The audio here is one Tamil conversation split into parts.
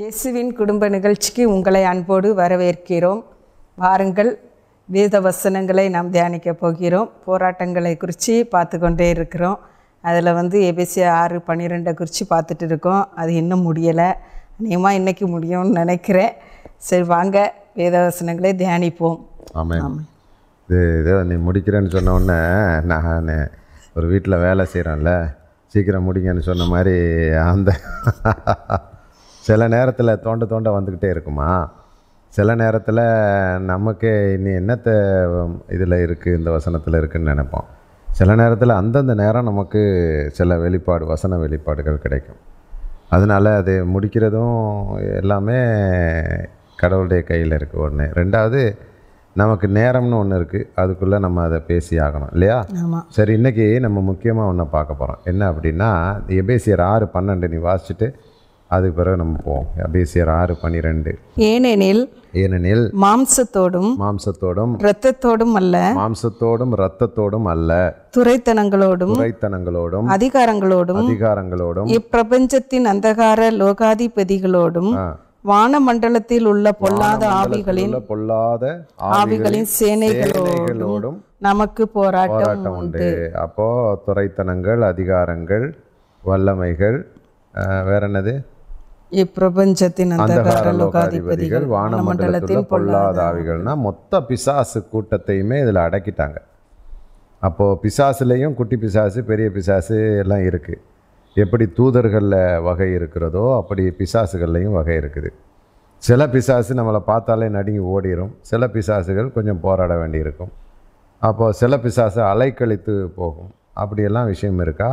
இயேசுவின் குடும்ப நிகழ்ச்சிக்கு உங்களை அன்போடு வரவேற்கிறோம். வாருங்கள் வேத வசனங்களை நாம் தியானிக்க போகிறோம். போராட்டங்களை குறித்து பார்த்து கொண்டே இருக்கிறோம். அதில் வந்து எபிசி ஆறு பன்னிரெண்டை குறித்து பார்த்துட்டு இருக்கோம். அது இன்னும் முடியலை. அநேகமாக இன்றைக்கி முடியும்னு நினைக்கிறேன். சரி வாங்க வேத வசனங்களை தியானிப்போம் ஆமாம் இது இதோ நீ முடிக்கிறேன்னு சொன்ன உடனே நான் ஒரு வீட்டில் வேலை செய்கிறேன்ல சீக்கிரம் முடிங்கன்னு சொன்ன மாதிரி அந்த சில நேரத்தில் தோண்ட தோண்ட வந்துக்கிட்டே இருக்குமா? சில நேரத்தில் நமக்கு இனி என்னத்தை இதில் இருக்குது இந்த வசனத்தில் இருக்குதுன்னு நினைப்போம். சில நேரத்தில் அந்தந்த நேரம் நமக்கு சில வெளிப்பாடு வசன வெளிப்பாடுகள் கிடைக்கும். அதனால் அது முடிக்கிறதும் எல்லாமே கடவுளுடைய கையில் இருக்குது ஒன்று ரெண்டாவது நமக்கு நேரம்னு ஒன்று இருக்குது அதுக்குள்ளே நம்ம அதை பேசி ஆகணும் இல்லையா? சரி இன்றைக்கி நம்ம முக்கியமாக ஒன்றை பார்க்க போகிறோம் என்ன அப்படின்னா எபேசியர் ஆறு பன்னெண்டு நீ வாசிச்சுட்டு அதுக்கு பிறகு நம்ம போவோம். எபேசியர் ஆறு பன்னிரெண்டு ஏனெனில் ஏனெனில் மாம்சத்தோடும் மாம்சத்தோடும் இரத்தத்தோடும் அல்ல மாம்சத்தோடும் இரத்தத்தோடும் அல்ல துரைத்தனங்களோடும் துறைத்தனங்களோடும் அதிகாரங்களோடும் அதிகாரங்களோடும் இப்பிரபஞ்சத்தின் அந்தகார லோகாதிபதிகளோடும் ஆ, வானமண்டலத்தில் உள்ள பொல்லாத ஆவிகளின் பொல்லாத ஆவிகளின் சேனைகளோடும் நமக்கு போராட்டம் உண்டு. அப்போ துறைத்தனங்கள் அதிகாரங்கள் வல்லமைகள் வேற என்னது? இப்பிரபஞ்சத்தின் அந்தகார லோகாதிபதிகள் வானமண்டலத்தில் பொல்லாத ஆவிகள்னா மொத்த பிசாசு கூட்டத்தையுமே இதில் அடக்கிட்டாங்க அப்போது பிசாசுலேயும் குட்டி பிசாசு பெரிய பிசாசு எல்லாம் இருக்குது எப்படி தூதர்களில் வகை இருக்கிறதோ அப்படி பிசாசுகள்லையும் வகை இருக்குது சில பிசாசு நம்மளை பார்த்தாலே நடுங்கி ஓடிரும் சில பிசாசுகள் கொஞ்சம் போராட வேண்டியிருக்கும் அப்போது சில பிசாசு அலைக்கழித்து போகும் அப்படியெல்லாம் விஷயம் இருக்கா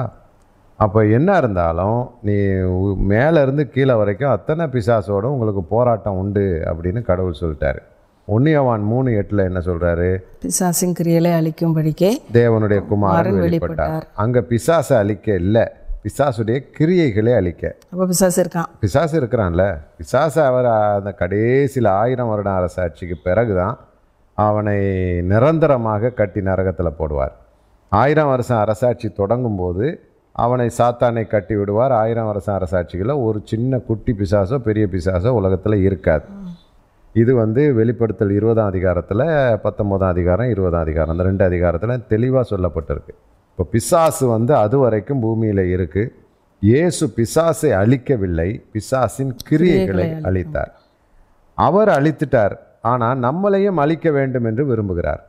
அப்போ என்ன இருந்தாலும் நீ உ- மேலே இருந்து கீழே வரைக்கும் அத்தனை பிசாசோட உங்களுக்கு போராட்டம் உண்டு அப்படின்னு கடவுள் சொல்லிட்டாரு. ஒன்னியவான் மூணு எட்டில் என்ன சொல்கிறாரு பிசாசின் கிரியலை அழிக்கும்படிக்கே தேவனுடைய குமாரன் வெளிப்பட்டார். அங்கே பிசாசை அழிக்க இல்லை. பிசாசுடைய கிரியைகளை அழிக்க. அப்போ பிசாசு இருக்கான். பிசாசு இருக்கிறான்ல. பிசாசு அவர் அந்த கடைசியில் ஆயிரம் வருட அரசாட்சிக்கு பிறகு தான் அவனை நிரந்தரமாக கட்டி நரகத்தில் போடுவார். ஆயிரம் வருஷம் அரசாட்சி தொடங்கும் போது அவனை சாத்தானை கட்டி விடுவார் ஆயிரம் வருஷம் அரசாட்சிகளில் ஒரு சின்ன குட்டி பிசாசோ பெரிய பிசாசோ உலகத்தில் இருக்காது. இது வந்து வெளிப்படுத்தல் இருபதாம் அதிகாரத்தில் பத்தொம்போதாம் அதிகாரம் இருபதாம் அதிகாரம் அந்த ரெண்டு அதிகாரத்தில் தெளிவாக சொல்லப்பட்டிருக்கு. இப்போ பிசாசு வந்து அது வரைக்கும் பூமியில் இருக்குது இயேசு பிசாசை அழிக்கவில்லை. பிசாசின் கிரியைகளை அழித்தார். அவர் அழித்துட்டார். ஆனால் நம்மளையும் அழிக்க வேண்டும் என்று விரும்புகிறார்.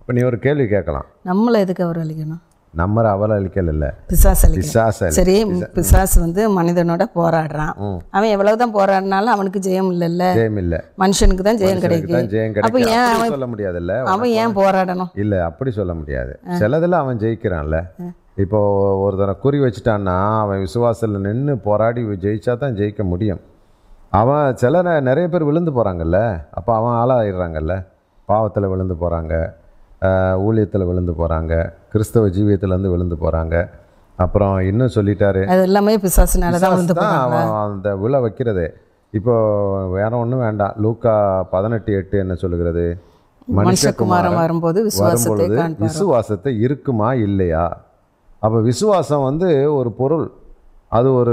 இப்போ நீ ஒரு கேள்வி கேட்கலாம். நம்மளை எதுக்கு அவர் அழிக்கணும்? நம்மளை அவர் அழிக்கல. இல்லை அழிக்கணும் பிசாசை சரி பிசாசு வந்து மனிதனோட போராடுறான். அவன் எவ்வளவுதான் போராடினாலும் அவனுக்கு ஜெயம் இல்லைல்ல. ஜெயம் இல்லை மனுஷனுக்கு தான் ஜெயம் கிடைக்கும் ஜெயம் கிடைக்கும் ஏன் அப்படி சொல்ல முடியாதுல்ல. அவன் ஏன் போராடணும்? இல்லை அப்படி சொல்ல முடியாது. சிலதில் அவன் ஜெயிக்கிறான்ல. இப்போ ஒருத்தனை குறி வச்சுட்டான்னா அவன் விசுவாசத்தில் நின்று போராடி ஜெயிச்சா தான் ஜெயிக்க முடியும். அவன் சில நிறைய பேர் விழுந்து போகிறாங்கல்ல அப்போ அவன் ஆளாயிடுறாங்கல்ல. பாவத்தில் விழுந்து போகிறாங்க ஊழியத்தில் விழுந்து போகிறாங்க கிறிஸ்தவ ஜீவியத்துலேருந்து விழுந்து போகிறாங்க அப்புறம் இன்னும் சொல்லிட்டாரு அது எல்லாமே பிசாசுனால தான் வந்து அந்த விழ வைக்கிறதே. இப்போ வேற ஒன்றும் வேண்டாம். லூக்கா பதினெட்டு எட்டு என்ன சொல்லுகிறது? மனுஷகுமாரன் வரும்போது வரும்பொழுது விசுவாசத்தை இருக்குமா இல்லையா? அப்போ விசுவாசம் வந்து ஒரு பொருள். அது ஒரு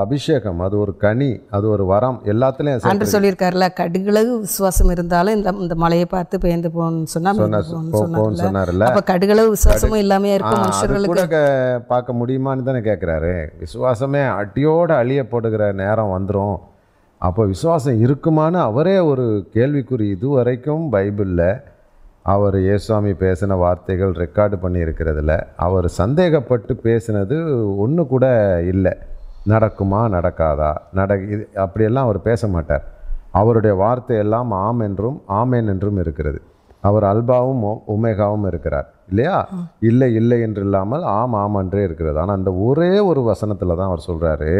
அபிஷேகம் அது ஒரு கனி அது ஒரு வரம் எல்லாத்துலேயும் அன்று சொல்லியிருக்காருல கடுகளவு விசுவாசம் இருந்தாலும் இந்த இந்த மலையை பார்த்து பெயர்ந்து போகணும்னு சொன்னா பெயர்ந்து போகணும்னு போன்னு சொன்னார்ல அப்ப கடுகளவு விசுவாசமும் இல்லாம இருக்கும் மனுஷர்களுக்கு. பார்க்க முடியுமான்னு தானே கேட்குறாரு விசுவாசமே அடியோடு அழியப்படுகிற நேரம் வந்துடும் அப்போ விசுவாசம் இருக்குமான்னு அவரே ஒரு கேள்விக்குறி இதுவரைக்கும் பைபிளில் அவர் ஏசுவாமி பேசின வார்த்தைகள் ரெக்கார்டு பண்ணியிருக்கிறதுல அவர் சந்தேகப்பட்டு பேசினது ஒன்று கூட இல்லை. நடக்குமா நடக்காதா? நட இது அப்படியெல்லாம் அவர் பேச மாட்டார். அவருடைய வார்த்தையெல்லாம் ஆம் என்றும் ஆமேன் என்றும் இருக்கிறது. அவர் அல்பாவும் உமேகாவும் இருக்கிறார். இல்லையா? இல்லை இல்லை என்று இல்லாமல் ஆம் ஆம் என்றே இருக்கிறது. ஆனால் அந்த ஒரே ஒரு வசனத்தில் தான் அவர் சொல்கிறாரு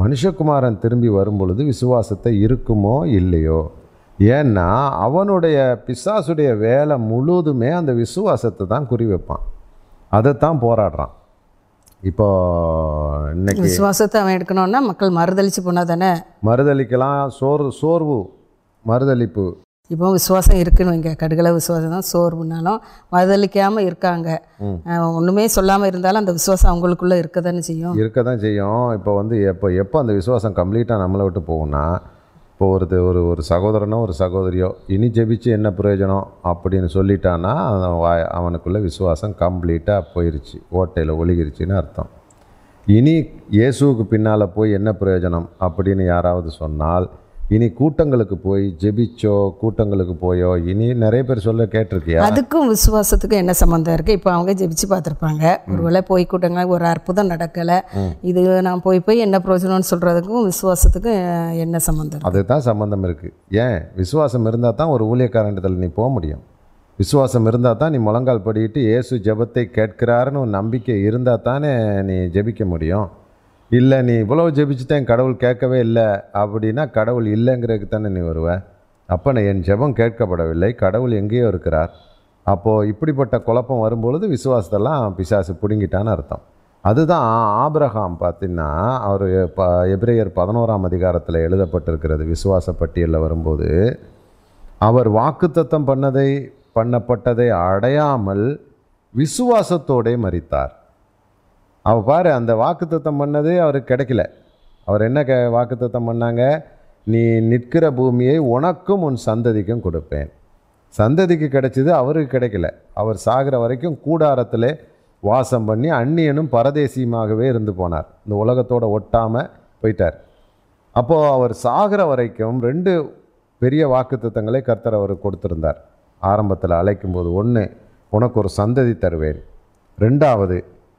மனுஷகுமாரன் திரும்பி வரும்பொழுது விசுவாசத்தை இருக்குமோ இல்லையோ? ஏன்னா அவனுடைய பிசாசுடைய வேலை முழுதுமே அந்த விசுவாசத்தை தான் குறி வைப்பான் அதைத்தான் போராடுறான். இப்போ இன்னைக்கு விசுவாசத்தை அவன் எடுக்கணும்னா மக்கள் மறுதளிச்சு போனா தானே? மறுதளிக்கலாம். சோர்வு சோர்வு மறுதளிப்பு. இப்போ விசுவாசம் இருக்குன்னு வைங்க. கடுகள விசுவாசம் தான் சோர்வுனாலும் மறுதளிக்காம இருக்காங்க. அஹ் ஒண்ணுமே சொல்லாம இருந்தாலும் அந்த விசுவாசம் அவங்களுக்குள்ள இருக்க தானே செய்யும்? இருக்க தான் செய்யும். இப்போ வந்து எப்போ எப்போ அந்த விசுவாசம் கம்ப்ளீட்டாக நம்மளை விட்டு போகும்னா இப்போ ஒரு ஒரு ஒரு சகோதரனோ ஒரு சகோதரியோ இனி ஜெபிச்சு என்ன பிரயோஜனம் அப்படின்னு சொல்லிட்டான்னா அவன் வாய் அவனுக்குள்ள விசுவாசம் கம்ப்ளீட்டாக போயிருச்சு ஓட்டையில் ஒழுகிருச்சின்னு அர்த்தம். இனி இயேசுவுக்கு பின்னால் போய் என்ன பிரயோஜனம் அப்படின்னு யாராவது சொன்னால் இனி கூட்டங்களுக்கு போய் ஜெபிச்சோ கூட்டங்களுக்கு போயோ இனி நிறைய பேர் சொல்ல கேட்டிருக்கியா? அதுக்கும் விசுவாசத்துக்கும் என்ன சம்மந்தம் இருக்குது இப்போ அவங்க ஜெபிச்சு பார்த்துருப்பாங்க. ஒருவேளை போய் கூட்டங்க ஒரு அற்புதம் நடக்கலை. இது நான் போய் போய் என்ன பிரயோஜனம்னு சொல்கிறதுக்கும் விசுவாசத்துக்கும் என்ன சம்மந்தம்? அதுதான் சம்பந்தம் இருக்குது ஏன்? விசுவாசம் இருந்தால் தான் ஒரு ஊழியக்காரண்டத்தில் நீ போக முடியும். விசுவாசம் இருந்தால் தான் நீ முழங்கால் படிக்கிட்டு இயேசு ஜெபத்தை கேட்கிறாருன்னு ஒரு நம்பிக்கை இருந்தால் தானே நீ ஜெபிக்க முடியும். இல்லை நீ இவ்வளோ ஜெபிச்சுட்டேன் கடவுள் கேட்கவே இல்லை அப்படின்னா கடவுள் இல்லைங்கிறதுக்கு தானே நீ வருவ. அப்போ நான் என் ஜெபம் கேட்கப்படவில்லை கடவுள் எங்கேயோ இருக்கிறார். அப்போது இப்படிப்பட்ட குழப்பம் வரும்பொழுது விசுவாசத்தெல்லாம் பிசாசு பிடுங்கிட்டான்னு அர்த்தம். அதுதான் ஆபிரகாம் பார்த்தீங்கன்னா அவர் ப எப்ரேயர் பதினோராம் அதிகாரத்தில் எழுதப்பட்டிருக்கிறது விசுவாச பட்டியலில் வரும்போது அவர் வாக்குத்தத்தம் பண்ணதை பண்ணப்பட்டதை அடையாமல் விசுவாசத்தோடே மறித்தார் அவர் பாரு அந்த வாக்குத்தத்தம் பண்ணது அவருக்கு கிடைக்கல. அவர் என்ன க வாக்குத்தத்தம் பண்ணாங்க? நீ நிற்கிற பூமியை உனக்கும் உன் சந்ததிக்கும் கொடுப்பேன். சந்ததிக்கு கிடைச்சது அவருக்கு கிடைக்கல. அவர் சாகிற வரைக்கும் கூடாரத்தில் வாசம் பண்ணி அந்நியனும் பரதேசியுமாகவே இருந்து போனார். இந்த உலகத்தோட ஒட்டாமல் போயிட்டார். அப்போது அவர் சாகிற வரைக்கும் ரெண்டு பெரிய வாக்குத்தத்தங்களை கர்த்தர் அவருக்கு கொடுத்துருந்தார். ஆரம்பத்தில் அழைக்கும்போது ஒன்று உனக்கு ஒரு சந்ததி தருவேன். ரெண்டாவது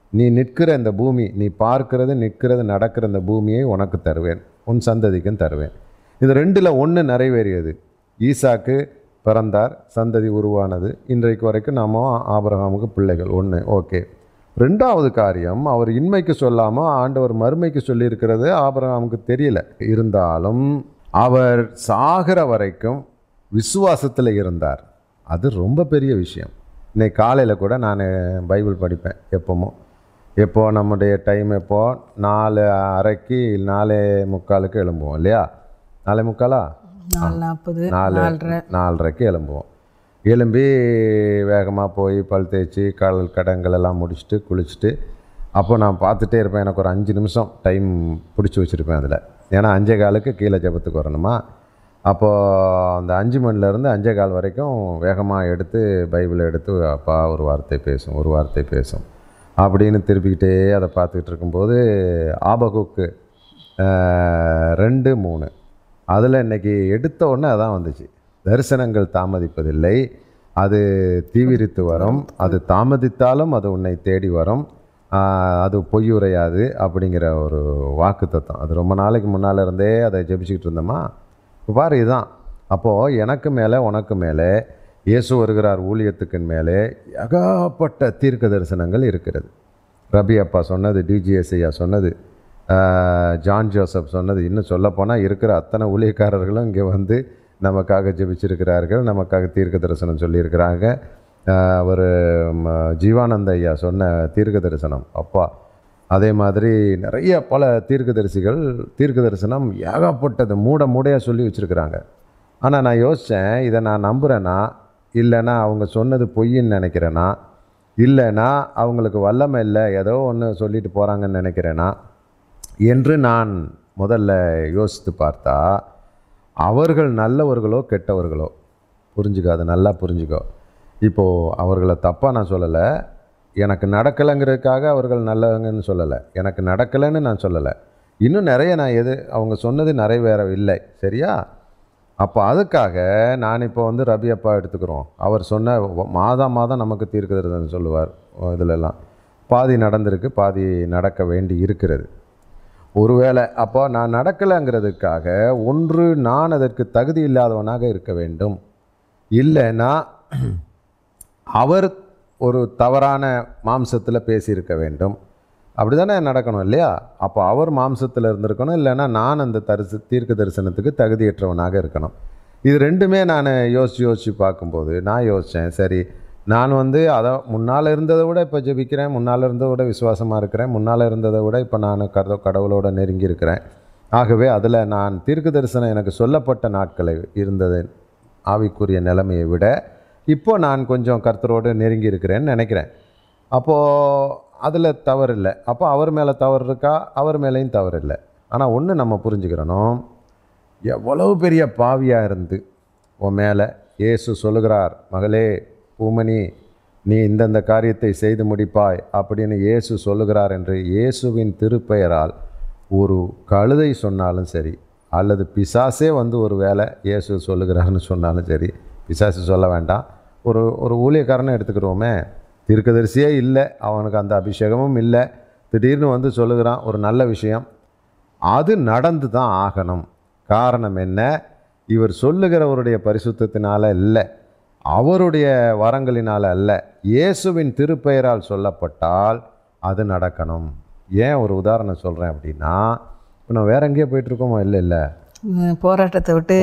நீ நிற்கிற இந்த பூமி நீ பார்க்கிறது நிற்கிறது நடக்கிற இந்த பூமியை உனக்கு தருவேன். உன் சந்ததிக்கும் தருவேன். இது ரெண்டில் ஒன்று நிறைவேறியது. ஈசாக்கு பிறந்தார் சந்ததி உருவானது. இன்றைக்கு வரைக்கும் நாம ஆபரகாமுக்கு பிள்ளைகள். ஒன்று ஓகே. ரெண்டாவது காரியம் அவர் இன்மைக்கு சொல்லாமல் ஆண்டவர் மறுமைக்கு சொல்லியிருக்கிறது ஆபரகாமுக்கு தெரியல. இருந்தாலும் அவர் சாகிற வரைக்கும் விசுவாசத்தில் இருந்தார். அது ரொம்ப பெரிய விஷயம். இன்னைக்கு காலையில் கூட நான் பைபிள் படிப்பேன் எப்போமோ எப்போ நம்முடைய டைம் எப்போ? நாலு அரைக்கு நாலே முக்காலுக்கு எழும்புவோம் இல்லையா? நாலே முக்காலா? நாலு நாற்பது நாலு நாலரை. நாலரைக்கு எழும்புவோம். எழும்பி வேகமாக போய் பல் தேய்ச்சி கடல் கடங்கள் எல்லாம் முடிச்சுட்டு குளிச்சுட்டு அப்போ நான் பார்த்துட்டே இருப்பேன். எனக்கு ஒரு அஞ்சு நிமிஷம் டைம் பிடிச்சி வச்சுருப்பேன் அதில். ஏன்னா அஞ்சே காலுக்கு கீழே ஜெபத்துக்கு வரணுமா? அப்போது அந்த அஞ்சு மணிலேருந்து அஞ்சே கால் வரைக்கும் வேகமாக எடுத்து பைபிளை எடுத்து அப்பா ஒரு வார்த்தை பேசும் ஒரு வார்த்தை பேசும். அப்படின்னு திருப்பிக்கிட்டே அதை பார்த்துக்கிட்டு இருக்கும்போது ஆபகுக்கு ரெண்டு மூணு. அதில் இன்னைக்கு எடுத்த உடனே அதான் வந்துச்சு. தரிசனங்கள் தாமதிப்பதில்லை. அது தீவிரித்து வரும். அது தாமதித்தாலும் அது உன்னை தேடி வரும். அது பொய்யுரையாது அப்படிங்கிற ஒரு வாக்குத்தத்தம் அது ரொம்ப நாளைக்கு முன்னால் இருந்தே அதை ஜெபிச்சுக்கிட்டு இருந்தோமா? இப்போ பாரு இதுதான் அப்போது எனக்கு மேலே உனக்கு மேலே இயேசு வருகிறார் ஊழியத்துக்கு மேலே ஏகப்பட்ட தீர்க்க தரிசனங்கள் இருக்கிறது. ரபி அப்பா சொன்னது டிஜிஎஸ் ஐயா சொன்னது ஜான் ஜோசப் சொன்னது இன்னும் சொல்லப்போனால் இருக்கிற அத்தனை ஊழியக்காரர்களும் இங்கே வந்து நமக்காக ஜெபிச்சிருக்கிறார்கள் நமக்காக தீர்க்க தரிசனம் சொல்லியிருக்கிறாங்க அவர் ஜீவானந்த ஐயா சொன்ன தீர்க்க தரிசனம் அப்பா. அதே மாதிரி நிறைய பல தீர்க்க தரிசிகள் தீர்க்க தரிசனம் ஏகப்பட்டது மூட மூடையாக சொல்லி வச்சுருக்கிறாங்க. ஆனால் நான் யோசித்தேன் இதை நான் நம்புகிறேன்னா இல்லைனா அவங்க சொன்னது பொய்ன்னு நினைக்கிறேன்னா இல்லைனா அவங்களுக்கு வல்லமை இல்லை ஏதோ ஒன்று சொல்லிட்டு போகிறாங்கன்னு நினைக்கிறேன்னா என்று நான் முதல்ல யோசித்து பார்த்தா அவர்கள் நல்லவர்களோ கெட்டவர்களோ? புரிஞ்சுக்கோ அது நல்லா புரிஞ்சுக்கோ. இப்போது அவர்களை தப்பாக நான் சொல்லலை. எனக்கு நடக்கலைங்கிறதுக்காக அவர்கள் நல்லவங்கன்னு சொல்லலை. எனக்கு நடக்கலைன்னு நான் சொல்லலை. இன்னும் நிறைய நான் எது அவங்க சொன்னது நிறைவேறவில்லை. சரியா? அப்போ அதுக்காக நான் இப்போ வந்து ரபி அப்பா எடுத்துக்கிறோம். அவர் சொன்ன மாதம் மாதம் நமக்கு தீர்க்கதரிசனம் சொல்லுவார் இதிலெல்லாம். பாதி நடந்திருக்கு பாதி நடக்க வேண்டி இருக்கிறது. ஒருவேளை அப்போ நான் நடக்கலைங்கிறதுக்காக ஒன்று நான் அதற்கு தகுதி இல்லாதவனாக இருக்க வேண்டும். இல்லைன்னா அவர் ஒரு தவறான மாம்சத்தில் பேசியிருக்க வேண்டும். அப்படி தானே நடக்கணும் இல்லையா? அப்போ அவர் மாம்சத்தில் இருந்திருக்கணும் இல்லைன்னா நான் அந்த தரிசு தீர்க்க தரிசனத்துக்கு தகுதியற்றவனாக இருக்கணும். இது ரெண்டுமே நான் யோசித்து யோசித்து பார்க்கும்போது நான் யோசித்தேன் சரி நான் வந்து அதை முன்னால் இருந்ததை விட இப்போ ஜெபிக்கிறேன் முன்னால் இருந்ததை விட விசுவாசமாக இருக்கிறேன் முன்னால் இருந்ததை விட இப்போ நான் கட கடவுளோட நெருங்கி இருக்கிறேன். ஆகவே அதில் நான் தீர்க்க தரிசனம் எனக்கு சொல்லப்பட்ட நாட்களை இருந்தது ஆவிக்குரிய நிலைமையை விட இப்போ நான் கொஞ்சம் கர்த்தரோடு நெருங்கி இருக்கிறேன்னு நினைக்கிறேன். அப்போது அதில் தவறு இல்லை அப்போ அவர் மேலே தவறு இருக்கா? அவர் மேலேயும் தவறு இல்லை. ஆனால் ஒன்று நம்ம புரிஞ்சுக்கிறணும். எவ்வளவு பெரிய பாவியாக இருந்து உன் மேலே இயேசு சொல்லுகிறார் மகளே பூமணி நீ இந்தந்த காரியத்தை செய்து முடிப்பாய் அப்படின்னு இயேசு சொல்லுகிறார் என்று இயேசுவின் திருப்பெயரால் ஒரு கழுதை சொன்னாலும் சரி அல்லது பிசாசே வந்து ஒரு வேலை இயேசு சொல்லுகிறாருன்னு சொன்னாலும் சரி பிசாசு சொல்ல வேண்டாம். ஒரு ஒரு ஊழியக்காரனை எடுத்துக்கிறோமே தீர்க்கதரிசியே இல்லை அவனுக்கு அந்த அபிஷேகமும் இல்லை. திடீர்னு வந்து சொல்லுகிறான் ஒரு நல்ல விஷயம். அது நடந்து தான் ஆகணும். காரணம் என்ன? இவர் சொல்லுகிறவருடைய பரிசுத்தத்தினால இல்லை அவருடைய வரங்களினால் அல்ல. இயேசுவின் திருப்பெயரால் சொல்லப்பட்டால் அது நடக்கணும். ஏன் ஒரு உதாரணம் சொல்கிறேன் அப்படின்னா இப்போ நான் வேற எங்கேயோ போயிட்டுருக்கோமோ இல்லை இல்லை. போராட்டத்தை விட்டு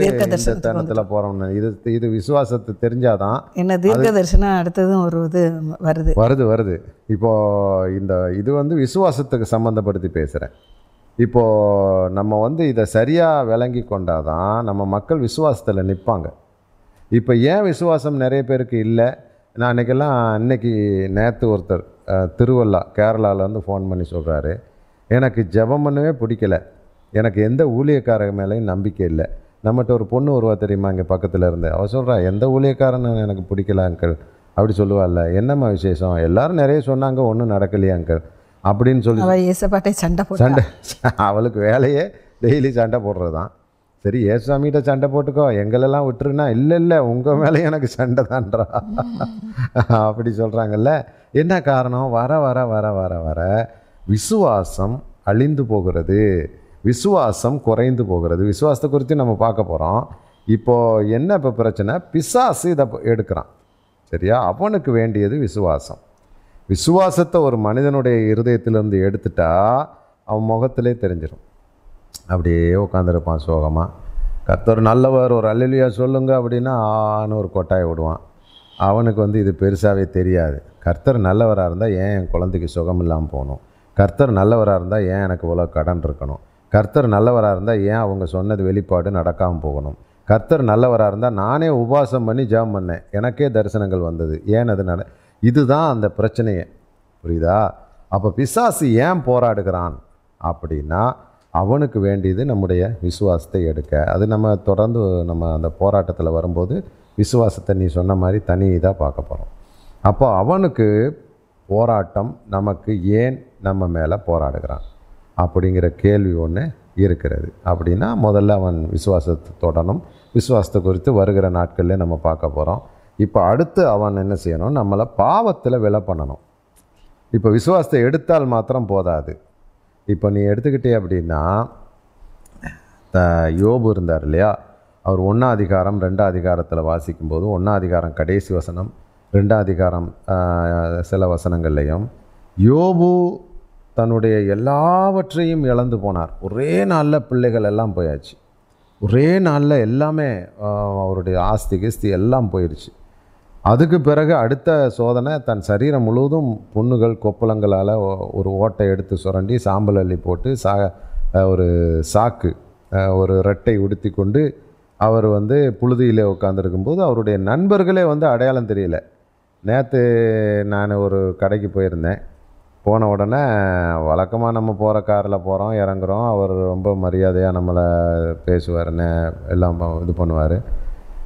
தீர்க்க தருணத்தில் போகிறோம்னு இது இது விசுவாசத்தை தெரிஞ்சாதான் என்ன தீர்க்க தரிசனம் அடுத்ததும் ஒரு இது வருது. வருது வருது. இப்போ இந்த இது வந்து விசுவாசத்துக்கு சம்மந்தப்படுத்தி பேசுகிறேன் இப்போ நம்ம வந்து இதை சரியாக விளங்கி கொண்டாதான் நம்ம மக்கள் விசுவாசத்தில் நிற்பாங்க இப்போ ஏன் விசுவாசம் நிறைய பேருக்கு இல்லை? நான் அன்றைக்கெல்லாம் இன்னைக்கு நேற்று ஒருத்தர் திருவள்ளா கேரளாவில் வந்து ஃபோன் பண்ணி சொல்கிறாரு எனக்கு ஜெபம் பண்ணவே பிடிக்கல. எனக்கு எந்த ஊழியக்காரங்க மேலேயும் நம்பிக்கை இல்லை. நம்மகிட்ட ஒரு பொண்ணு வருவா தெரியுமா இங்கே பக்கத்தில் இருந்து? அவள் சொல்கிறா எந்த ஊழியக்காரன் எனக்கு பிடிக்கல அங்கிள் அப்படி சொல்லுவாள்ல என்னம்மா விசேஷம்? எல்லாரும் நிறைய சொன்னாங்க ஒன்றும் நடக்கலையா அங்கிள் அப்படின்னு சொல்லி அவ இயேசப்பாட்டை சண்டை சண்டை அவளுக்கு வேலையே டெய்லி சண்டை போடுறது தான் சரி ஏசுசாமிகிட்ட சண்டை போட்டுக்கோ எங்களெல்லாம் விட்டுருன்னா இல்லை இல்லை உங்கள் மேலே எனக்கு சண்டை தான்றா. அப்படி சொல்கிறாங்கல்ல என்ன காரணம்? வர வர வர வர வர விசுவாசம் அழிந்து போகிறது. விசுவாசம் குறைந்து போகிறது. விசுவாசத்தை குறித்து நம்ம பார்க்க போகிறோம் இப்போது என்ன இப்போ பிரச்சனை? பிசாசு இதை எடுக்கிறான். சரியா? அவனுக்கு வேண்டியது விசுவாசம். விசுவாசத்தை ஒரு மனிதனுடைய இருதயத்திலிருந்து எடுத்துட்டா அவன் முகத்திலே தெரிஞ்சிடும் அப்படியே உட்காந்துருப்பான் சோகமாக கர்த்தர் நல்லவர் ஒரு அல்லலியா சொல்லுங்க அப்படின்னா ஆன்னு ஒரு கொட்டாயை விடுவான். அவனுக்கு வந்து இது பெருசாகவே தெரியாது. கர்த்தர் நல்லவராக இருந்தால் ஏன் என் குழந்தைக்கு சுகம் இல்லாமல் போகணும்? கர்த்தர் நல்லவராக இருந்தால் ஏன் எனக்கு இவ்வளோ கடன் இருக்கணும்? கர்த்தர் நல்லவராக இருந்தால் ஏன் அவங்க சொன்னது வெளிப்பாடு நடக்காமல் போகணும்? கர்த்தர் நல்லவராக இருந்தால் நானே உபவாசம் பண்ணி ஜாம் பண்ணேன். எனக்கே தரிசனங்கள் வந்தது. ஏன் அது நட? இதுதான் அந்த பிரச்சனையே. புரியுதா? அப்போ பிசாசு ஏன் போராடுகிறான்? அப்படின்னா அவனுக்கு வேண்டியது நம்முடைய விசுவாசத்தை எடுக்க. அது நம்ம தொடர்ந்து நம்ம அந்த போராட்டத்தில் வரும்போது விசுவாசத்தை நீ சொன்ன மாதிரி தனி இதாக பார்க்க போகிறோம் அப்போ அவனுக்கு போராட்டம் நமக்கு ஏன் நம்ம மேலே போராடுகிறான்? அப்படிங்கிற கேள்வி ஒன்று இருக்கிறது. அப்படின்னா முதல்ல அவன் விசுவாசத்தை தொடணும். விசுவாசத்தை குறித்து வருகிற நாட்கள்லேயே நம்ம பார்க்க போகிறோம் இப்போ அடுத்து அவன் என்ன செய்யணும்? நம்மளை பாவத்தில் விலை பண்ணணும். இப்போ விசுவாசத்தை எடுத்தால் மாத்திரம் போதாது. இப்போ நீ எடுத்துக்கிட்டே அப்படின்னா யோபு இருந்தார் இல்லையா? அவர் ஒன்றாம் அதிகாரம் ரெண்டாம் அதிகாரத்தில் வாசிக்கும்போது ஒன்றாம் அதிகாரம் கடைசி வசனம் ரெண்டாம் அதிகாரம் சில வசனங்கள்லையும் யோபு தன்னுடைய எல்லாவற்றையும் இழந்து போனார். ஒரே நாளில் பிள்ளைகள் எல்லாம் போயாச்சு. ஒரே நாளில் எல்லாமே அவருடைய ஆஸ்தி கிஸ்தி எல்லாம் போயிடுச்சு அதுக்கு பிறகு அடுத்த சோதனை தன் சரீரம் முழுவதும் புண்ணுகள் கொப்பளங்களால் ஒரு ஓட்டை எடுத்து சுரண்டி சாம்பல் அள்ளி போட்டு சா ஒரு சாக்கு ஒரு ரெட்டை உடுத்தி கொண்டு அவர் வந்து புழுதியிலே உட்காந்துருக்கும்போது அவருடைய நண்பர்களே வந்து அடையாளம் தெரியல. நேற்று நான் ஒரு கடைக்கு போயிருந்தேன். போன உடனே வழக்கமாக நம்ம போகிற காரில் போகிறோம் இறங்குறோம். அவர் ரொம்ப மரியாதையாக நம்மளை பேசுவார் எல்லாம் இது பண்ணுவார்.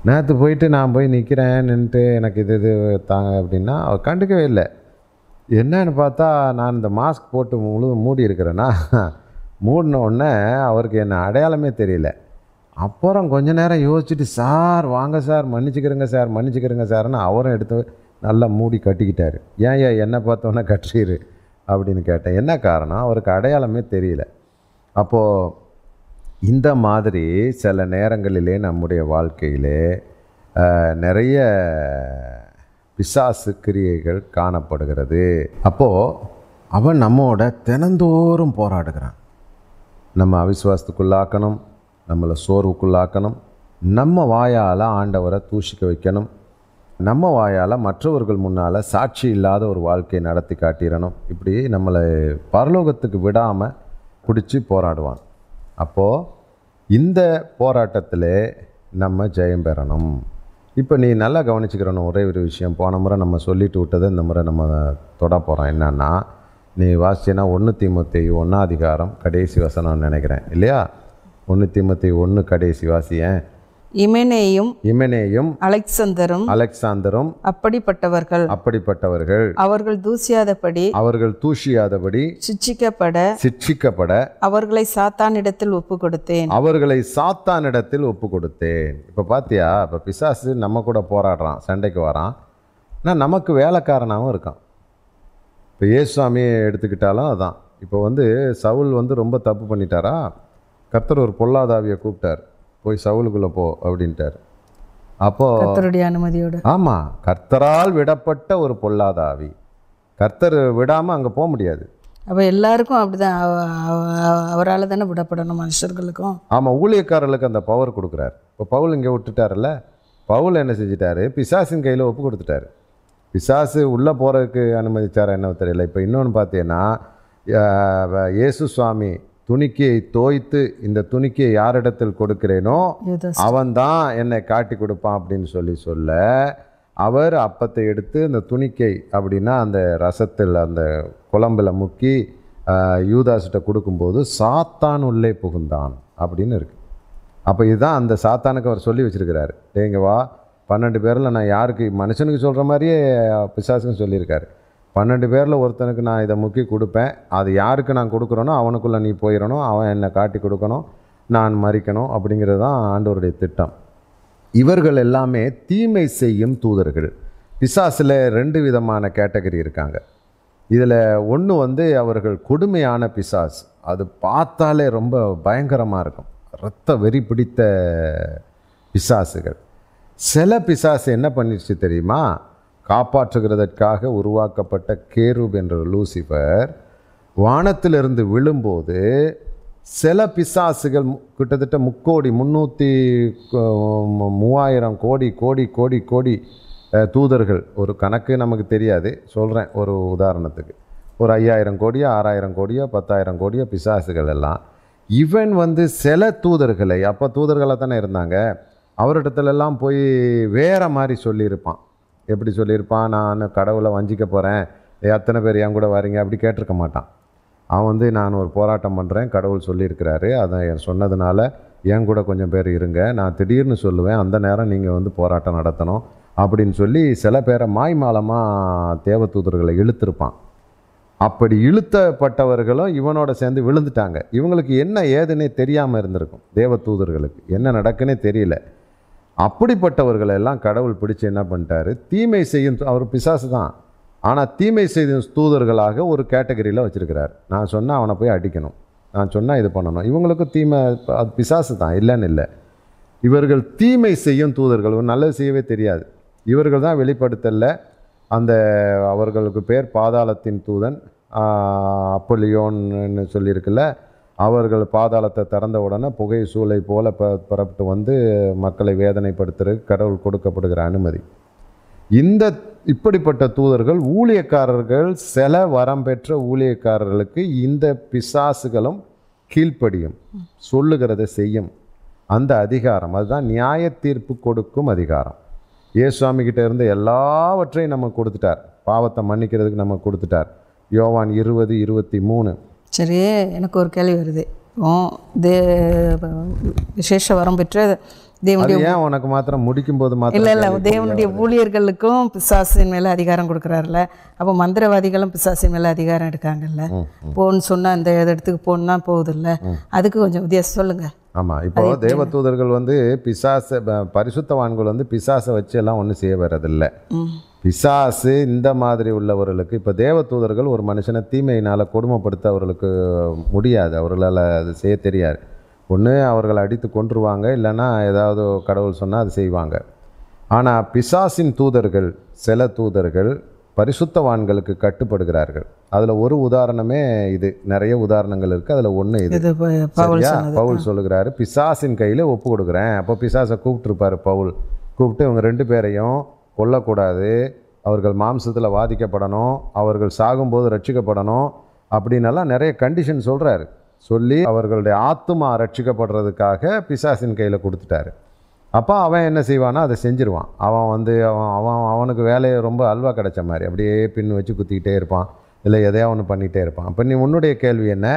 நேற்று போயிட்டு நான் போய் நிற்கிறேன் நின்றுட்டு எனக்கு இது இது தாங்க அப்படின்னா அவர் கண்டுக்கவே இல்லை. என்னன்னு பார்த்தா நான் இந்த மாஸ்க் போட்டு முழு மூடி இருக்கிறேன்னா மூடின உடனே அவருக்கு என்ன அடையாளமே தெரியல. அப்புறம் கொஞ்ச நேரம் யோசிச்சுட்டு சார் வாங்க சார் மன்னிச்சுக்கிறேங்க சார் மன்னிச்சுக்கிறேங்க சார்னு அவரும் எடுத்து நல்லா மூடி கட்டிக்கிட்டார். ஏன் ஏன் என்னை பார்த்தோன்னே கட்டுறீரு அப்படின்னு கேட்டேன். என்ன காரணம்? அவருக்கு அடையாளமே தெரியல. அப்போது இந்த மாதிரி சில நேரங்களிலே நம்முடைய வாழ்க்கையிலே நிறைய பிசாசு கிரியைகள் காணப்படுகிறது. அப்போது அவன் நம்மோட தினந்தோறும் போராடுகிறான். நம்ம அவிசுவாசத்துக்குள்ளாக்கணும் நம்மளை சோர்வுக்குள்ளாக்கணும் நம்ம வாயால் ஆண்டவரை தூஷிக்க வைக்கணும் நம்ம வாயால் மற்றவர்கள் முன்னால் சாட்சி இல்லாத ஒரு வாழ்க்கையை நடத்தி காட்டிடணும். இப்படி நம்மளை பரலோகத்துக்கு விடாமல் பிடிச்சி போராடுவான். அப்போது இந்த போராட்டத்தில் நம்ம ஜெயம் பெறணும். இப்போ நீ நல்லா கவனிச்சுக்கிறணும் ஒரே ஒரு விஷயம். போன முறை நம்ம சொல்லிட்டு விட்டதை இந்த முறை நம்ம தொட போகிறோம் என்னன்னா நீ வாசிச்சேன்னா ஒன்று தீமத்தை ஒன்றா அதிகாரம் கடைசி வசனம்னு நினைக்கிறேன். இல்லையா? ஒன்று தீமத்தை ஒன்று கடைசி வாசியேன். இமெனேயும் இமெனேயும் அலெக்சந்தரும் அலெக்சாந்தரும் அப்படிப்பட்டவர்கள். அப்படிப்பட்டவர்கள். அவர்கள் தூசியாதபடி அவர்கள் தூஷியாதபடி சிட்சிக்கப்பட சிட்சிக்கப்பட அவர்களை சாத்தானிடத்தில் ஒப்பு கொடுத்தேன் அவர்களை சாத்தானிடத்தில் ஒப்பு கொடுத்தேன் இப்போ பாத்தியா இப்போ பிசாசு நம்ம கூட போராடுறான் சண்டைக்கு வரான். ஆனால் நமக்கு வேலைக்காரனாகவும் இருக்கான். இப்போ இயேசுசாமியை எடுத்துக்கிட்டாலும் அதான். இப்போ வந்து சவுல் வந்து ரொம்ப தப்பு பண்ணிட்டாரா? கர்த்தர் ஒரு பொல்லாதாவியை கூப்பிட்டார். போய் சவுலுக்குள்ளே போ அப்படின்ட்டார். அப்போது கர்த்தருடைய அனுமதியோடு. ஆமாம் கர்த்தரால் விடப்பட்ட ஒரு பொல்லாதாவி. கர்த்தர் விடாமல் அங்கே போக முடியாது. அப்போ எல்லாருக்கும் அப்படிதான். அவரால் தானே விடப்படணும் மனுஷர்களுக்கும். ஆமாம் ஊழியக்காரர்களுக்கு அந்த பவர் கொடுக்குறாரு. இப்போ பவுல் இங்கே விட்டுட்டார்ல பவுல் என்ன செஞ்சிட்டாரு? பிசாசின் கையில் ஒப்பு கொடுத்துட்டாரு. பிசாசு உள்ளே போகிறதுக்கு அனுமதிச்சாரா என்ன தெரியல. இப்போ இன்னொன்று பார்த்தீங்கன்னா இயேசு சுவாமி துணிக்கையை தோய்த்து இந்த துணிக்கையை யாரிடத்தில் கொடுக்கிறேனோ யூதாஸ் அவன்தான் என்னை காட்டி கொடுப்பான் அப்படின்னு சொல்லி சொல்ல அவர் அப்பத்தை எடுத்து அந்த துணிக்கை அப்படின்னா அந்த ரசத்தில் அந்த குழம்புல முக்கி யூதாஸ்கிட்ட கொடுக்கும்போது சாத்தான் உள்ளே புகுந்தான் அப்படின்னு இருக்கு. அப்போ இதுதான் அந்த சாத்தானுக்கு அவர் சொல்லி வச்சிருக்கிறாரு. டேங்க வா. பன்னெண்டு பேரில் நான் யாருக்கு மனுஷனுக்கு சொல்கிற மாதிரியே பிசாசுக்கும் சொல்லியிருக்காரு. பன்னெண்டு பேரில் ஒருத்தனுக்கு நான் இதை முக்கி கொடுப்பேன். அது யாருக்கு நான் கொடுக்குறேனோ அவனுக்குள்ளே நீ போயிடணும் அவன் என்னை காட்டி கொடுக்கணும். நான் மறிக்கணும் அப்படிங்கிறது தான் ஆண்டவருடைய திட்டம். இவர்கள் எல்லாமே தீமை செய்யும் தூதர்கள். பிசாசில் ரெண்டு விதமான கேட்டகரி இருக்காங்க. இதில் ஒன்று வந்து அவர்கள் கொடுமையான பிசாஸ் அது பார்த்தாலே ரொம்ப பயங்கரமாக இருக்கும். இரத்த வெறி பிடித்த பிசாசுகள். சில பிசாசு என்ன பண்ணிடுச்சு தெரியுமா? காப்பாற்றுகிறதற்காக உருவாக்கப்பட்ட கேரூப் என்ற லூசிஃபர் வானத்திலிருந்து விழும்போது சில பிசாசுகள் கிட்டத்தட்ட முக்கோடி முந்நூற்றி மூவாயிரம் கோடி கோடி கோடி கோடி தூதர்கள். ஒரு கணக்கு நமக்கு தெரியாது. சொல்கிறேன் ஒரு உதாரணத்துக்கு. ஒரு ஐயாயிரம் கோடியோ ஆறாயிரம் கோடியோ பத்தாயிரம் கோடியோ பிசாசுகள் எல்லாம். இவன் வந்து சில தூதர்களை அப்போ தூதர்களாக தானே இருந்தாங்க அவரிடத்துலலாம் போய் வேற மாதிரி சொல்லியிருப்பான். எப்படி சொல்லியிருப்பான் நான் கடவுளை வஞ்சிக்க போகிறேன் எத்தனை பேர் என் கூட வரீங்க. அப்படி கேட்டிருக்க மாட்டான். அவன் வந்து நான் ஒரு போராட்டம் பண்ணுறேன் கடவுள் சொல்லியிருக்கிறாரு. அதை என் சொன்னதுனால என் கூட கொஞ்சம் பேர் இருங்க. நான் திடீர்னு சொல்லுவேன். அந்த நேரம் நீங்கள் வந்து போராட்டம் நடத்தணும். அப்படின்னு சொல்லி சில பேரை மாய்மாலமாக தேவதூதர்களை இழுத்திருப்பான். அப்படி இழுத்தப்பட்டவர்களும் இவனோட சேர்ந்து விழுந்துட்டாங்க. இவங்களுக்கு என்ன ஏதுன்னே தெரியாமல் இருந்திருக்கும். தேவதூதர்களுக்கு என்ன நடக்குன்னே தெரியல. அப்படிப்பட்டவர்களை எல்லாம் கடவுள் பிடிச்சு என்ன பண்ணிட்டாரு? தீமை செய்யும் அவர் பிசாசு தான். ஆனால் தீமை செய்யும் தூதர்களாக ஒரு கேட்டகரியில் வச்சுருக்கிறார். நான் சொன்னால் அவனை போய் அடிக்கணும். நான் சொன்னால் இது பண்ணணும். இவங்களுக்கும் தீமை அது பிசாசு தான் இல்லைன்னு இல்லை. இவர்கள் தீமை செய்யும் தூதர்கள் நல்லது செய்யவே தெரியாது. இவர்கள் தான் வெளிப்படுத்தல அந்த அவர்களுக்கு பேர் பாதாளத்தின் தூதன் அப்பலியோன்னு சொல்லியிருக்குல்ல அவர்கள் பாதாளத்தை திறந்த உடனே புகை சூளை போல ப புறப்பட்டு வந்து மக்களை வேதனைப்படுத்துறதுக்கு கடவுள் கொடுக்கப்படுகிற அனுமதி. இந்த இப்படிப்பட்ட தூதர்கள் ஊழியக்காரர்கள் சில வரம் பெற்ற ஊழியக்காரர்களுக்கு இந்த பிசாசுகளும் கீழ்ப்படியும். சொல்லுகிறத செய்யும். அந்த அதிகாரம் அதுதான் நியாய தீர்ப்பு கொடுக்கும் அதிகாரம். ஏசுவாமிகிட்ட இருந்து எல்லாவற்றையும் நம்ம கொடுத்துட்டார். பாவத்தை மன்னிக்கிறதுக்கு நம்ம கொடுத்துட்டார். யோவான் இருபது இருபத்தி மூணு. சரி எனக்கு ஒரு கேள்வி வருது. இப்போ தே விசேஷ வரம் பெற்ற தேவனுடைய உனக்கு மாத்திரம் முடிக்கும் போது இல்லை இல்லை தேவனுடைய ஊழியர்களுக்கும் பிசாசின் மேலே அதிகாரம் கொடுக்குறாருல அப்போ மந்திரவாதிகளும் பிசாசின் மேலே அதிகாரம் எடுக்காங்கல்ல போன்னு சொன்னால் இந்த இடத்துக்கு போகணுன்னா போகுதுல்ல அதுக்கு கொஞ்சம் வித்தியாசம் சொல்லுங்கள் ஆமாம் இப்போ தேவதூதர்கள் வந்து பிசாச பரிசுத்தவான்கள் வந்து பிசாசை வச்சு எல்லாம் ஒன்றும் செய்ய வர்றதில்லை. பிசாசு இந்த மாதிரி உள்ளவர்களுக்கு இப்போ தேவதூதர்கள் ஒரு மனுஷனை தீமையினால் கொடுமைப்படுத்த அவர்களுக்கு முடியாது. அவர்களால் அது செய்ய தெரியாது. ஒன்று அவர்களை அடித்து கொன்றுவாங்க. இல்லைன்னா ஏதாவது கடவுள் சொன்னால் அது செய்வாங்க. ஆனால் பிசாசின் தூதர்கள் சில தூதர்கள் பரிசுத்தவான்களுக்கு கட்டுப்படுகிறார்கள். அதில் ஒரு உதாரணமே இது. நிறைய உதாரணங்கள் இருக்குது அதில் ஒன்று இது. சரியா? பவுல் சொல்லுகிறாரு பிசாசின் கையில் ஒப்பு கொடுக்குறேன். அப்போ பிசாசை கூப்பிட்டுருப்பாரு பவுல். கூப்பிட்டு இவங்க ரெண்டு பேரையும் கொல்லக்கூடாது அவர்கள் மாம்சத்தில் வாதிக்கப்படணும் அவர்கள் சாகும்போது ரட்சிக்கப்படணும் அப்படின்னெல்லாம் நிறைய கண்டிஷன் சொல்கிறாரு சொல்லி அவர்களுடைய ஆத்துமா ரட்சிக்கப்படுறதுக்காக பிசாசின் கையில் கொடுத்துட்டாரு. அப்போ அவன் என்ன செய்வானா அதை செஞ்சிருவான். அவன் வந்து அவன் அவன் அவனுக்கு வேலையை ரொம்ப அல்வா கிடைச்ச மாதிரி அப்படியே பின் வச்சு குத்திக்கிட்டே இருப்பான். இல்லை எதையா ஒன்று பண்ணிகிட்டே இருப்பான். அப்போ நீ உன்னுடைய கேள்வி என்ன?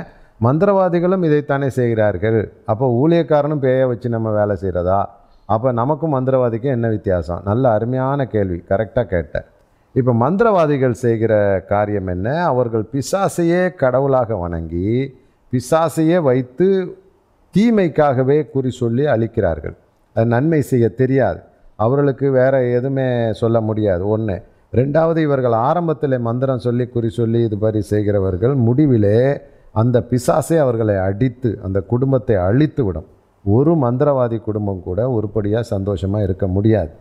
மந்திரவாதிகளும் இதைத்தானே செய்கிறார்கள். அப்போ ஊழியக்காரனும் பேயை வச்சு நம்ம வேலை செய்கிறதா அப்போ நமக்கும் மந்திரவாதிக்கும் என்ன வித்தியாசம்? நல்ல அருமையான கேள்வி. கரெக்டாக கேட்டேன் இப்போ மந்திரவாதிகள் செய்கிற காரியம் என்ன? அவர்கள் பிசாசையே கடவுளாக வணங்கி பிசாசையே வைத்து தீமைக்காகவே குறி சொல்லி அழிக்கிறார்கள். அது நன்மை செய்ய தெரியாது. அவர்களுக்கு வேறு எதுவுமே சொல்ல முடியாது. ஒன்று ரெண்டாவது இவர்கள் ஆரம்பத்தில் மந்திரம் சொல்லி குறி சொல்லி இது மாதிரி செய்கிறவர்கள் முடிவிலே அந்த பிசாசை அவர்களை அடித்து அந்த குடும்பத்தை அழித்து விடும். ஒரு மந்திரவாதி குடும்பம் கூட உருப்படியாக சந்தோஷமாக இருக்க முடியாது.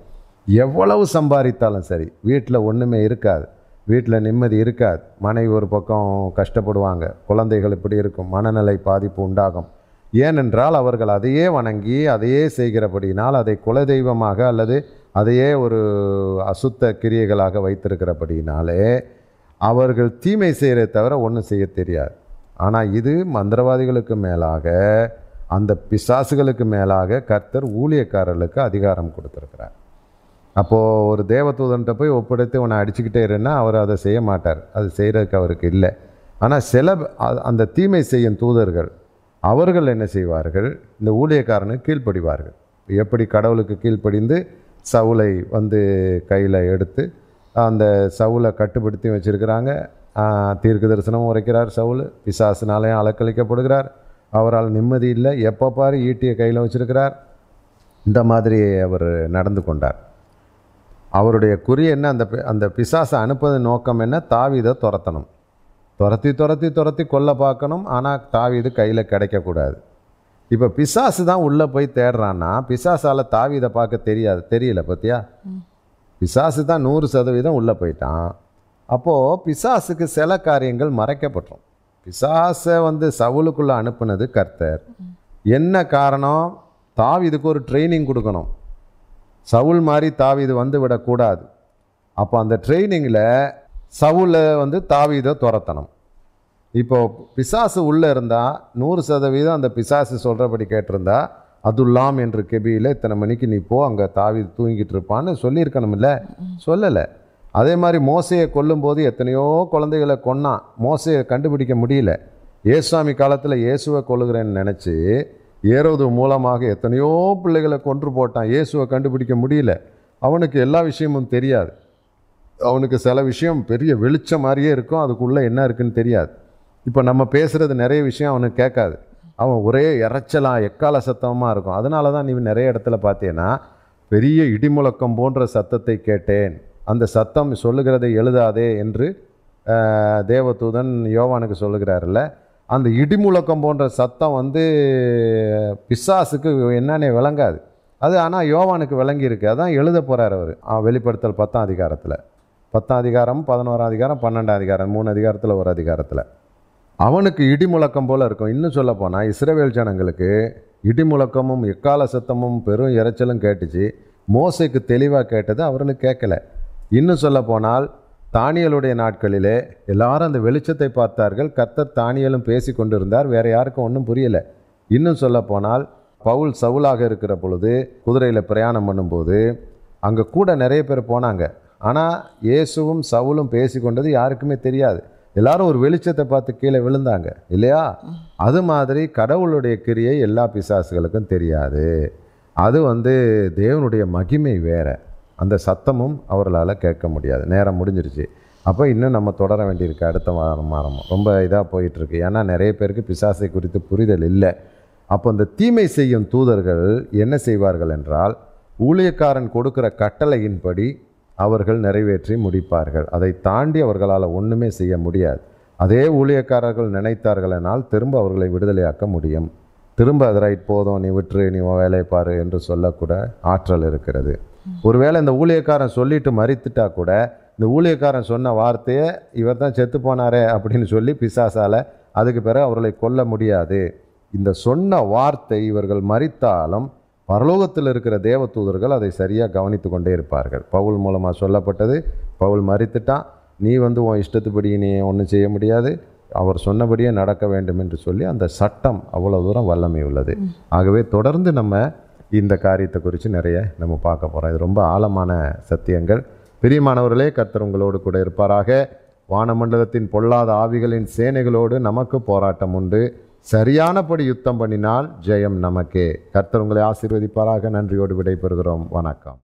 எவ்வளவு சம்பாதித்தாலும் சரி வீட்டில் ஒன்றுமே இருக்காது. வீட்டில் நிம்மதி இருக்காது. மனைவி ஒரு பக்கம் கஷ்டப்படுவாங்க. குழந்தைகள் இப்படி இருக்கும். மனநிலை பாதிப்பு உண்டாகும். ஏனென்றால் அவர்கள் அதையே வணங்கி அதையே செய்கிறபடினால் அதை குலதெய்வமாக அல்லது அதையே ஒரு அசுத்த கிரியைகளாக வைத்திருக்கிறபடினாலே அவர்கள் தீமை செய்கிறத தவிர ஒன்றும் செய்ய தெரியாது. ஆனால் இது மந்திரவாதிகளுக்கு மேலாக அந்த பிசாசுகளுக்கு மேலாக கர்த்தர் ஊழியக்காரர்களுக்கு அதிகாரம் கொடுத்துருக்கிறார். அப்போது ஒரு தேவதூதன்ட்ட போய் ஒப்படைத்து உன்னை அடிச்சுக்கிட்டே இருன்னா அவர் அதை செய்ய மாட்டார். அது செய்கிறதுக்கு அவருக்கு இல்லை. ஆனால் சில அந்த தீமை செய்யும் தூதர்கள் அவர்கள் என்ன செய்வார்கள்? இந்த ஊழியக்காரனுக்கு கீழ்ப்படிவார்கள். எப்படி கடவுளுக்கு கீழ்ப்படிந்து சவுலை வந்து கையில் எடுத்து அந்த சவுலை கட்டுப்படுத்தி வச்சிருக்கிறாங்க. தீர்க்க தரிசனமும் உரைக்கிறார் சவுல். பிசாசினாலையும் அலக்களிக்கப்படுகிறார் அவரால் நிம்மதி இல்லை. எப்போ பாரு ஈட்டியை கையில் வச்சுருக்கிறார். இந்த மாதிரி அவர் நடந்து கொண்டார். அவருடைய குறி என்ன? அந்த பி- அந்த பிசாசை அனுப்புவதன் நோக்கம் என்ன? தாவிதை துரத்தணும். துரத்தி துரத்தி துரத்தி கொல்ல பார்க்கணும். ஆனால் தாவீது கையில் கிடைக்கக்கூடாது. இப்போ பிசாசு தான் உள்ளே போய் தேடுறான்னா பிசாசால் தாவீதை பார்க்க தெரியாது தெரியல பார்த்தியா பிசாசு தான் நூறு சதவீதம் உள்ளே போயிட்டான். அப்போது பிசாசுக்கு சில காரியங்கள் மறைக்கப்பட்டோம் பிசாசை வந்து சவுலுக்குள்ளே அனுப்புனது கர்த்தர். என்ன காரணம்? தாவீதுக்கு ஒரு ட்ரைனிங் கொடுக்கணும். சவுல் மாதிரி தாவீது வந்து விடக்கூடாது. அப்போ அந்த ட்ரைனிங்கில் சவுலை வந்து தாவிதை துரத்தணும். இப்போ பிசாசு உள்ளே இருந்தால் நூறு சதவீதம் அந்த பிசாசு சொல்கிறபடி கேட்டிருந்தா அதுல்லாம் என்று கெபியில் இத்தனை மணிக்கு நீ போ அங்கே தாவி தூங்கிட்டு இருப்பான்னு சொல்லியிருக்கணும்ல? சொல்லலை. அதே மாதிரி மோசையை கொல்லும்போது எத்தனையோ குழந்தைகளை கொன்னான் மோசையை கண்டுபிடிக்க முடியல. ஏசுவாமி காலத்தில் இயேசுவை கொள்ளுகிறேன்னு நினச்சி ஏறது மூலமாக எத்தனையோ பிள்ளைகளை கொன்று போட்டான் இயேசுவை கண்டுபிடிக்க முடியல. அவனுக்கு எல்லா விஷயமும் தெரியாது. அவனுக்கு சில விஷயம் பெரிய வெளிச்சம் மாதிரியே இருக்கும் அதுக்குள்ளே என்ன இருக்குன்னு தெரியாது. இப்போ நம்ம பேசுகிறது நிறைய விஷயம் அவனுக்கு கேட்காது. அவன் ஒரே இறைச்சலாக எக்கால சத்தமாக இருக்கும். அதனால தான் நீ நிறைய இடத்துல பார்த்தீங்கன்னா பெரிய இடிமுழக்கம் போன்ற சத்தத்தை கேட்டேன். அந்த சத்தம் சொல்லுகிறதை எழுதாதே என்று தேவதூதன் யோவானுக்கு சொல்லுகிறாருல்ல. அந்த இடிமுழக்கம் போன்ற சத்தம் வந்து பிசாசுக்கு என்னன்னே விளங்காது. அது ஆனால் யோவானுக்கு விளங்கியிருக்கு. அதான் எழுத போகிறார் அவர். வெளிப்படுத்தல் பத்தாம் அதிகாரத்தில். பத்தாம் அதிகாரம் பதினோராம் அதிகாரம் பன்னெண்டாம் அதிகாரம் மூணு அதிகாரத்தில் ஒரு அதிகாரத்தில். அவனுக்கு இடி முழக்கம் போல் இருக்கும். இன்னும் சொல்ல போனால் இஸ்ரேவேல் ஜனங்களுக்கு இடி முழக்கமும் எக்கால சத்தமும் பெரும் இறைச்சலும் கேட்டுச்சு. மோசைக்கு தெளிவாக கேட்டது அவர்களுக்கு கேட்கல இன்னும் சொல்ல போனால் தானியலுடைய நாட்களிலே எல்லாரும் அந்த வெளிச்சத்தை பார்த்தார்கள். கர்த்தர் தானியலும் பேசி கொண்டிருந்தார். வேறு யாருக்கும் ஒன்றும் புரியலை. இன்னும் சொல்ல போனால் பவுல் சவுலாக இருக்கிற பொழுது குதிரையில் பிரயாணம் பண்ணும்போது அங்கே கூட நிறைய பேர் போனாங்க. ஆனால் இயேசுவும் சவுலும் பேசி கொண்டது யாருக்குமே தெரியாது. எல்லாரும் ஒரு வெளிச்சத்தை பார்த்து கீழே விழுந்தாங்க இல்லையா? அது மாதிரி கடவுளுடைய கிரியை எல்லா பிசாசுகளுக்கும் தெரியாது. அது வந்து தேவனுடைய மகிமை வேற. அந்த சத்தமும் அவர்களால் கேட்க முடியாது. நேரம் முடிஞ்சிருச்சு. அப்போ இன்னும் நம்ம தொடர வேண்டியிருக்கு அடுத்த வாரம் வாரம் ரொம்ப இதாக போயிட்டுருக்கு. ஏன்னா நிறைய பேருக்கு பிசாசை குறித்து புரிதல் இல்லை. அப்போ இந்த தீமை செய்யும் தூதர்கள் என்ன செய்வார்கள் என்றால் ஊழியக்காரன் கொடுக்குற கட்டளையின்படி அவர்கள் நிறைவேற்றி முடிப்பார்கள். அதை தாண்டி அவர்களால் ஒன்றுமே செய்ய முடியாது. அதே ஊழியக்காரர்கள் நினைத்தார்களெனால் திரும்ப அவர்களை விடுதலையாக்க முடியும். திரும்ப அது ரைட் போதும் நீ விட்டுரு நீ உன் வேலையை பாரு என்று சொல்லக்கூட ஆற்றல் இருக்கிறது. ஒருவேளை இந்த ஊழியக்காரன் சொல்லிட்டு மறித்துட்டா கூட இந்த ஊழியக்காரன் சொன்ன வார்த்தையை இவர் தான் செத்து போனாரே அப்படின்னு சொல்லி பிசாசால அதுக்கு பிறகு அவர்களை கொல்ல முடியாது. இந்த சொன்ன வார்த்தை இவர்கள் மறித்தாலும் பரலோகத்தில் இருக்கிற தேவதூதர்கள் அதை சரியாக கவனித்து கொண்டே இருப்பார்கள். பவுல் மூலமாக சொல்லப்பட்டது பவுல் மறித்துட்டான். நீ வந்து உன் இஷ்டத்துப்படி நீ ஒன்றும் செய்ய முடியாது. அவர் சொன்னபடியே நடக்க வேண்டும் என்று சொல்லி அந்த சட்டம் அவ்வளோ தூரம் வல்லமை உள்ளது. ஆகவே தொடர்ந்து நம்ம இந்த காரியத்தை குறித்து நிறைய நம்ம பார்க்க போகிறோம் இது ரொம்ப ஆழமான சத்தியங்கள். பிரியமானவர்களே கர்த்தர் உங்களோடு கூட இருப்பாராக. வானமண்டலத்தின் பொல்லாத ஆவிகளின் சேனைகளோடு நமக்கு போராட்டம் உண்டு. சரியானபடி யுத்தம் பண்ணினால் ஜெயம் நமக்கே. கர்த்தர் உங்களை ஆசீர்வதிப்பாராக. நன்றியோடு விடைபெறுகிறோம். வணக்கம்.